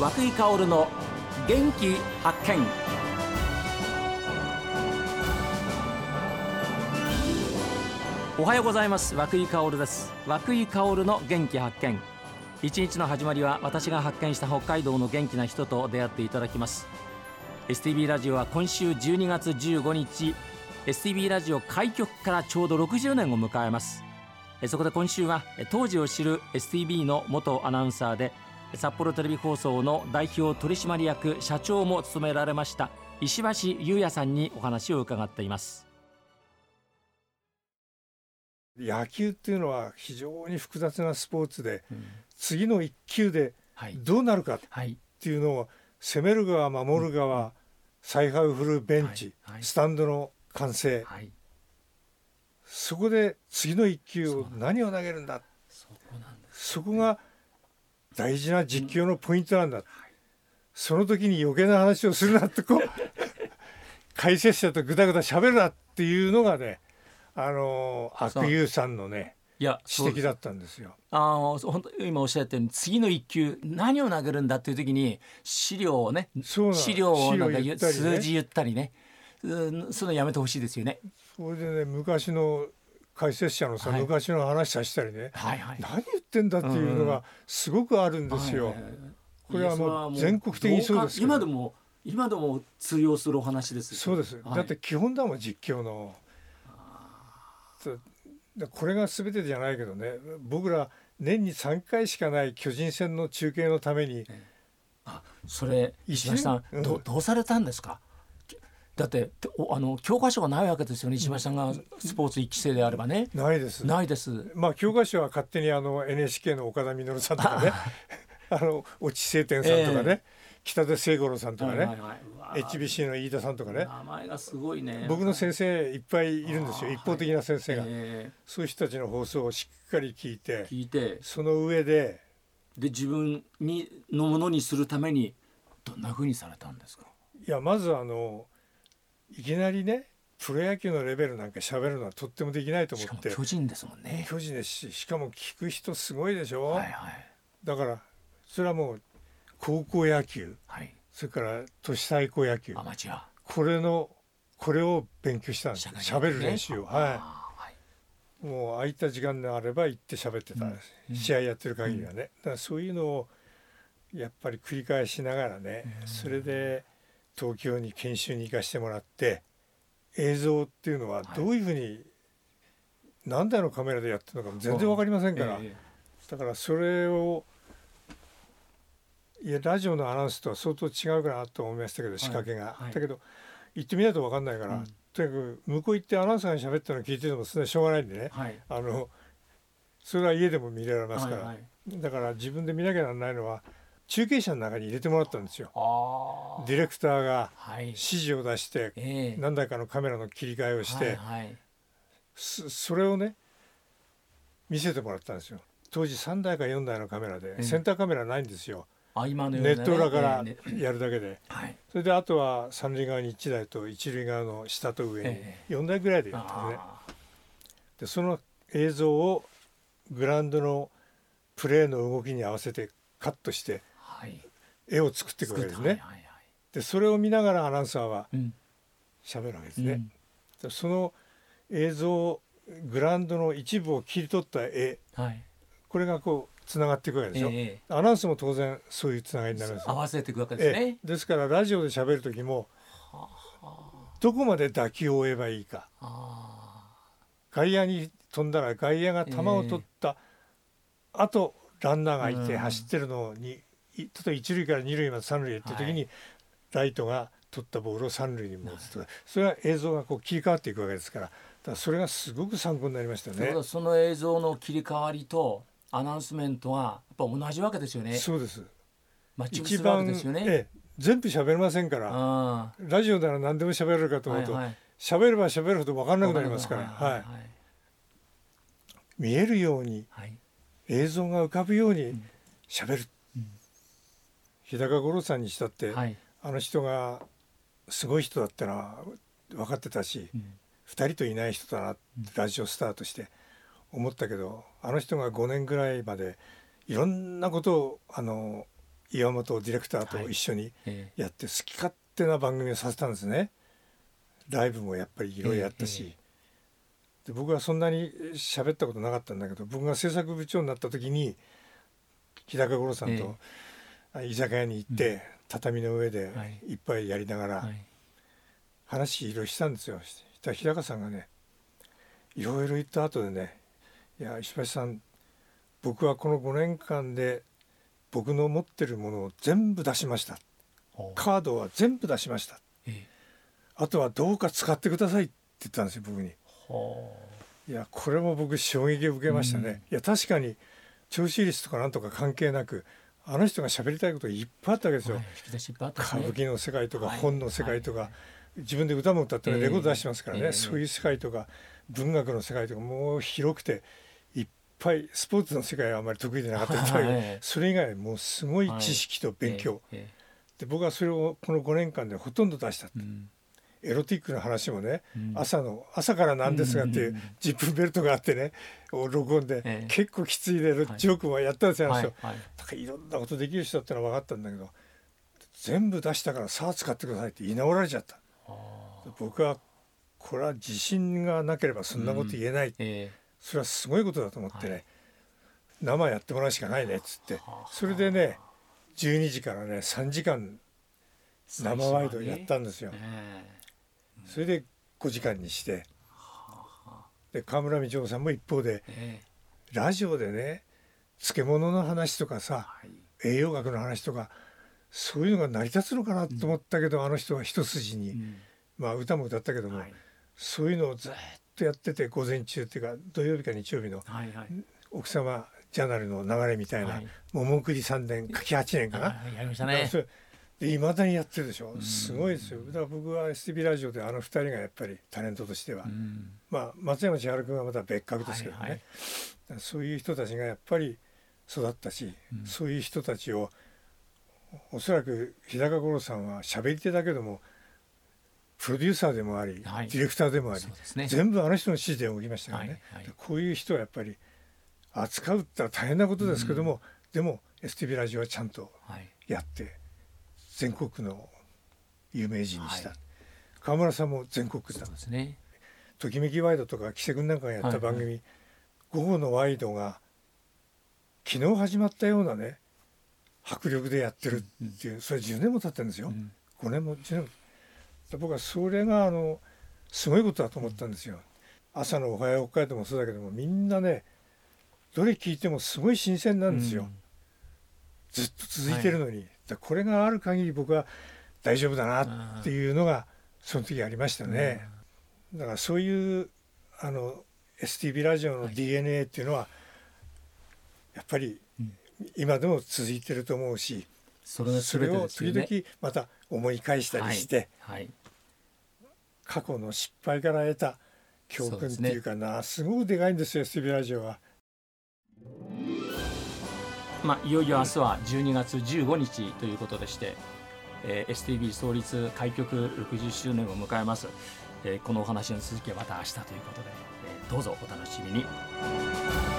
和井香の元気発見。おはようございます。和井香です。和井香の元気発見。一日の始まりは私が発見した北海道の元気な人と出会っていただきます。STB ラジオは今週12月15日 STB ラジオ開局からちょうど60年を迎えます。そこで今週は当時を知る STB の元アナウンサーで札幌テレビ放送の代表取締役社長も務められました石橋優也さんにお話を伺っています。野球っていうのは非常に複雑なスポーツで、うん、次の1球でどうなるかっていうのを攻める側守る側、うん、采配を振るベンチ、はいはい、スタンドの歓声、はい、そこで次の1球を何を投げるんだ？そこが大事な実況のポイントなんだ、うん、その時に余計な話をするなってこう 解説者とぐだぐだ喋るなっていうのがねあの悪友さんのねいや指摘だったんですよ。あの本当今おっしゃったように次の一球何を投げるんだっていう時に資料をね資料をなんか、ね、数字言ったりね。うんそのやめてほしいですよね。それでね昔の解説者のさ、はい、昔の話させたりね、はいはい、何言ってんだっていうのがすごくあるんですよ。これはもう全国的にそうです今でも今でも通用するお話です。そうです。だって基本だもん実況の。これが全てじゃないけどね僕ら年に3回しかない巨人戦の中継のために、あそれ石橋さん、うん、どどうされたんですか？だってあの教科書がないわけですよね。石橋さんがスポーツ一期生であればね。ないです。ないです。まあ教科書は勝手にあの NHK の岡田稔さんとかね。あ の越智晴天さんとかね、えー北出清五郎さんとかね、HBC の飯田さんとかね。名前がすごいね。僕の先生いっぱいいるんですよ。一方的な先生が、はい、そういう人たちの放送をしっかり聞いて聞いて。その上でで自分にのものにするためにどんなふうにされたんですか？いやまずあのいきなりねプロ野球のレベルなんか喋るのはとってもできないと思って。巨人ですもんね。巨人ですししかも聞く人すごいでしょ、はいはい、だからそれはもう高校野球、はい、それから都市対抗野球。アマチュア。これのこれを勉強したんですしゃべる練習を。はい、もう空いた時間であれば行って喋ってた。んです、うん、試合やってる限りはね、だからそういうのをやっぱり繰り返しながらね、うん、それで東京に研修に行かしてもらって映像っていうのはどういうふうに、はい、何台のカメラでやってるのかも全然分かりませんから、えー、だからそれをいやラジオのアナウンスとは相当違うかなと思いましたけど仕掛けが、はい、だけど行ってみないと分かんないから、うん、とにかく向こう行ってアナウンサーが喋ったの聞いててもそれはしょうがないんでね、はい、あのそれは家でも見られますから、だから自分で見なきゃならないのは中継車の中に入れてもらったんですよ。ディレクターが指示を出して、はい、何台かのカメラの切り替えをして、はいはい、それをね見せてもらったんですよ。当時3台か4台のカメラで、センターカメラないんですよ。あ今のネット裏からやるだけで、はい、それであとは三塁側に1台と一塁側の下と上に4台ぐらいでやったね、でその映像をグラウンドのプレーの動きに合わせてカットして、絵を作っていくわけですね。でそれを見ながらアナウンサーは喋るわけですね。うん、その映像グラウンドの一部を切り取った絵、はい、これがこうつながっていくわけでしょ、えー、アナウンスも当然そういうつながりになるんです合わせていくわけですね、えー、ですからラジオで喋る時もどこまで打球を追えばいいか。外野に飛んだら外野が球を取った、えー、あとランナーがいて走ってるのに、例えば一塁から二塁まで三塁へって時に、はい、ライトが取ったボールを三塁に持つとか、それは映像がこう切り替わっていくわけですからだからそれがすごく参考になりましたね。その映像の切り替わりとアナウンスメントはやっぱ同じわけですよね。そうです。マッチングするわけですよね。ええ、全部喋れませんからラジオなら何でも喋れるかと思うと喋、はいはい、れば喋るほど分かんなくなりますから、はい、はい、見えるように、はい、映像が浮かぶように喋る、うん、日高五郎さんにしたって、はい、あの人がすごい人だったのは分かってたし、うん、2人といない人だなってラジオスタートして。思ったけどあの人が5年ぐらいまでいろんなことをあの岩本ディレクターと一緒にやって好き勝手な番組をさせたんですね。ライブもやっぱりいろいろやったし、で僕はそんなに喋ったことなかったんだけど僕が制作部長になった時に日高五郎さんと居酒屋に行って、畳の上でい。っぱいやりながら話いろいろしたんですよ。したら日高さんがねいろいろ言った後でね「いや石橋さん僕はこの5年間で僕の持ってるものを全部出しました。カードは全部出しました、あとはどうか使ってくださいって言ったんですよ僕に。いやこれも僕衝撃を受けましたね。うん、いや確かに調子率とかなんとか関係なくあの人が喋りたいこといっぱいあったわけですよ。はい、歌舞伎の世界とか本の世界とか、はい、自分で歌も歌ってレコード出してますからね、えー、そういう世界とか文学の世界とかもう広くていっぱいスポーツの世界はあまり得意でなかったけど、それ以外もうすごい知識と勉強、で僕はそれをこの5年間でほとんど出したって。うんエロティックな話もね、うん、朝の朝からなんですがっていうジップベルトがあってね録音で、え結構きついでジョークもやったんですよ、はい、だからいろんなことできる人だってのは分かったんだけど全部出したからさあ使ってくださいって言い直られちゃった。僕はこれは自信がなければそんなこと言えない、それはすごいことだと思ってね、はい、生やってもらうしかないねっつって。それでね12時からね3時間生ワイドやったんですよ。それで5時間にしてで河村道夫さんも一方で、ラジオでね漬物の話とかさ、栄養学の話とかそういうのが成り立つのかなと思ったけど、あの人は一筋に、まあ歌も歌ったけども、そういうのをずっとやってて午前中っていうか土曜日か日曜日の奥様ジャーナルの流れみたいな「桃栗三年柿八年」かな。やりましたね。いまだにやってるでしょ？すごいですよ。だから僕は STB ラジオであの2人がやっぱりタレントとしては、まあ松山千春君はまた別格ですけどね、はいはい、そういう人たちがやっぱり育ったし、うん、そういう人たちをおそらく日高五郎さんは喋り手だけどもプロデューサーでもあり、はい、ディレクターでもあり、ね、全部あの人の指示で動きましたからね、はいはい、こういう人はやっぱり扱うったら大変なことですけども、うん、でも STB ラジオはちゃんとやって。全国の有名人にした、はい、川村さんも全国だ、ね、ときめきワイドとか木瀬君なんかがやった番組、はい。はい、午後のワイドが昨日始まったようなね迫力でやってるっていう、それ10年も経ってるんですよ、うん、5年も10年も。僕はそれがあのすごいことだと思ったんですよ、朝の「おはよう北海道」もそうだけどもみんなねどれ聞いてもすごい新鮮なんですよ、うん、ずっと続いてるのに、はいこれがある限り僕は大丈夫だなっていうのがその時ありましたね。だからそういうあの STB ラジオの DNA っていうのはやっぱり今でも続いてると思うし、それを時々また思い返したりして、過去の失敗から得た教訓っていうかなすごくでかいんですよ STB ラジオは。まあ、いよいよ明日は12月15日ということでして、えー、STB 創立開局60周年を迎えます、えー、このお話の続きはまた明日ということで、えー、どうぞお楽しみに。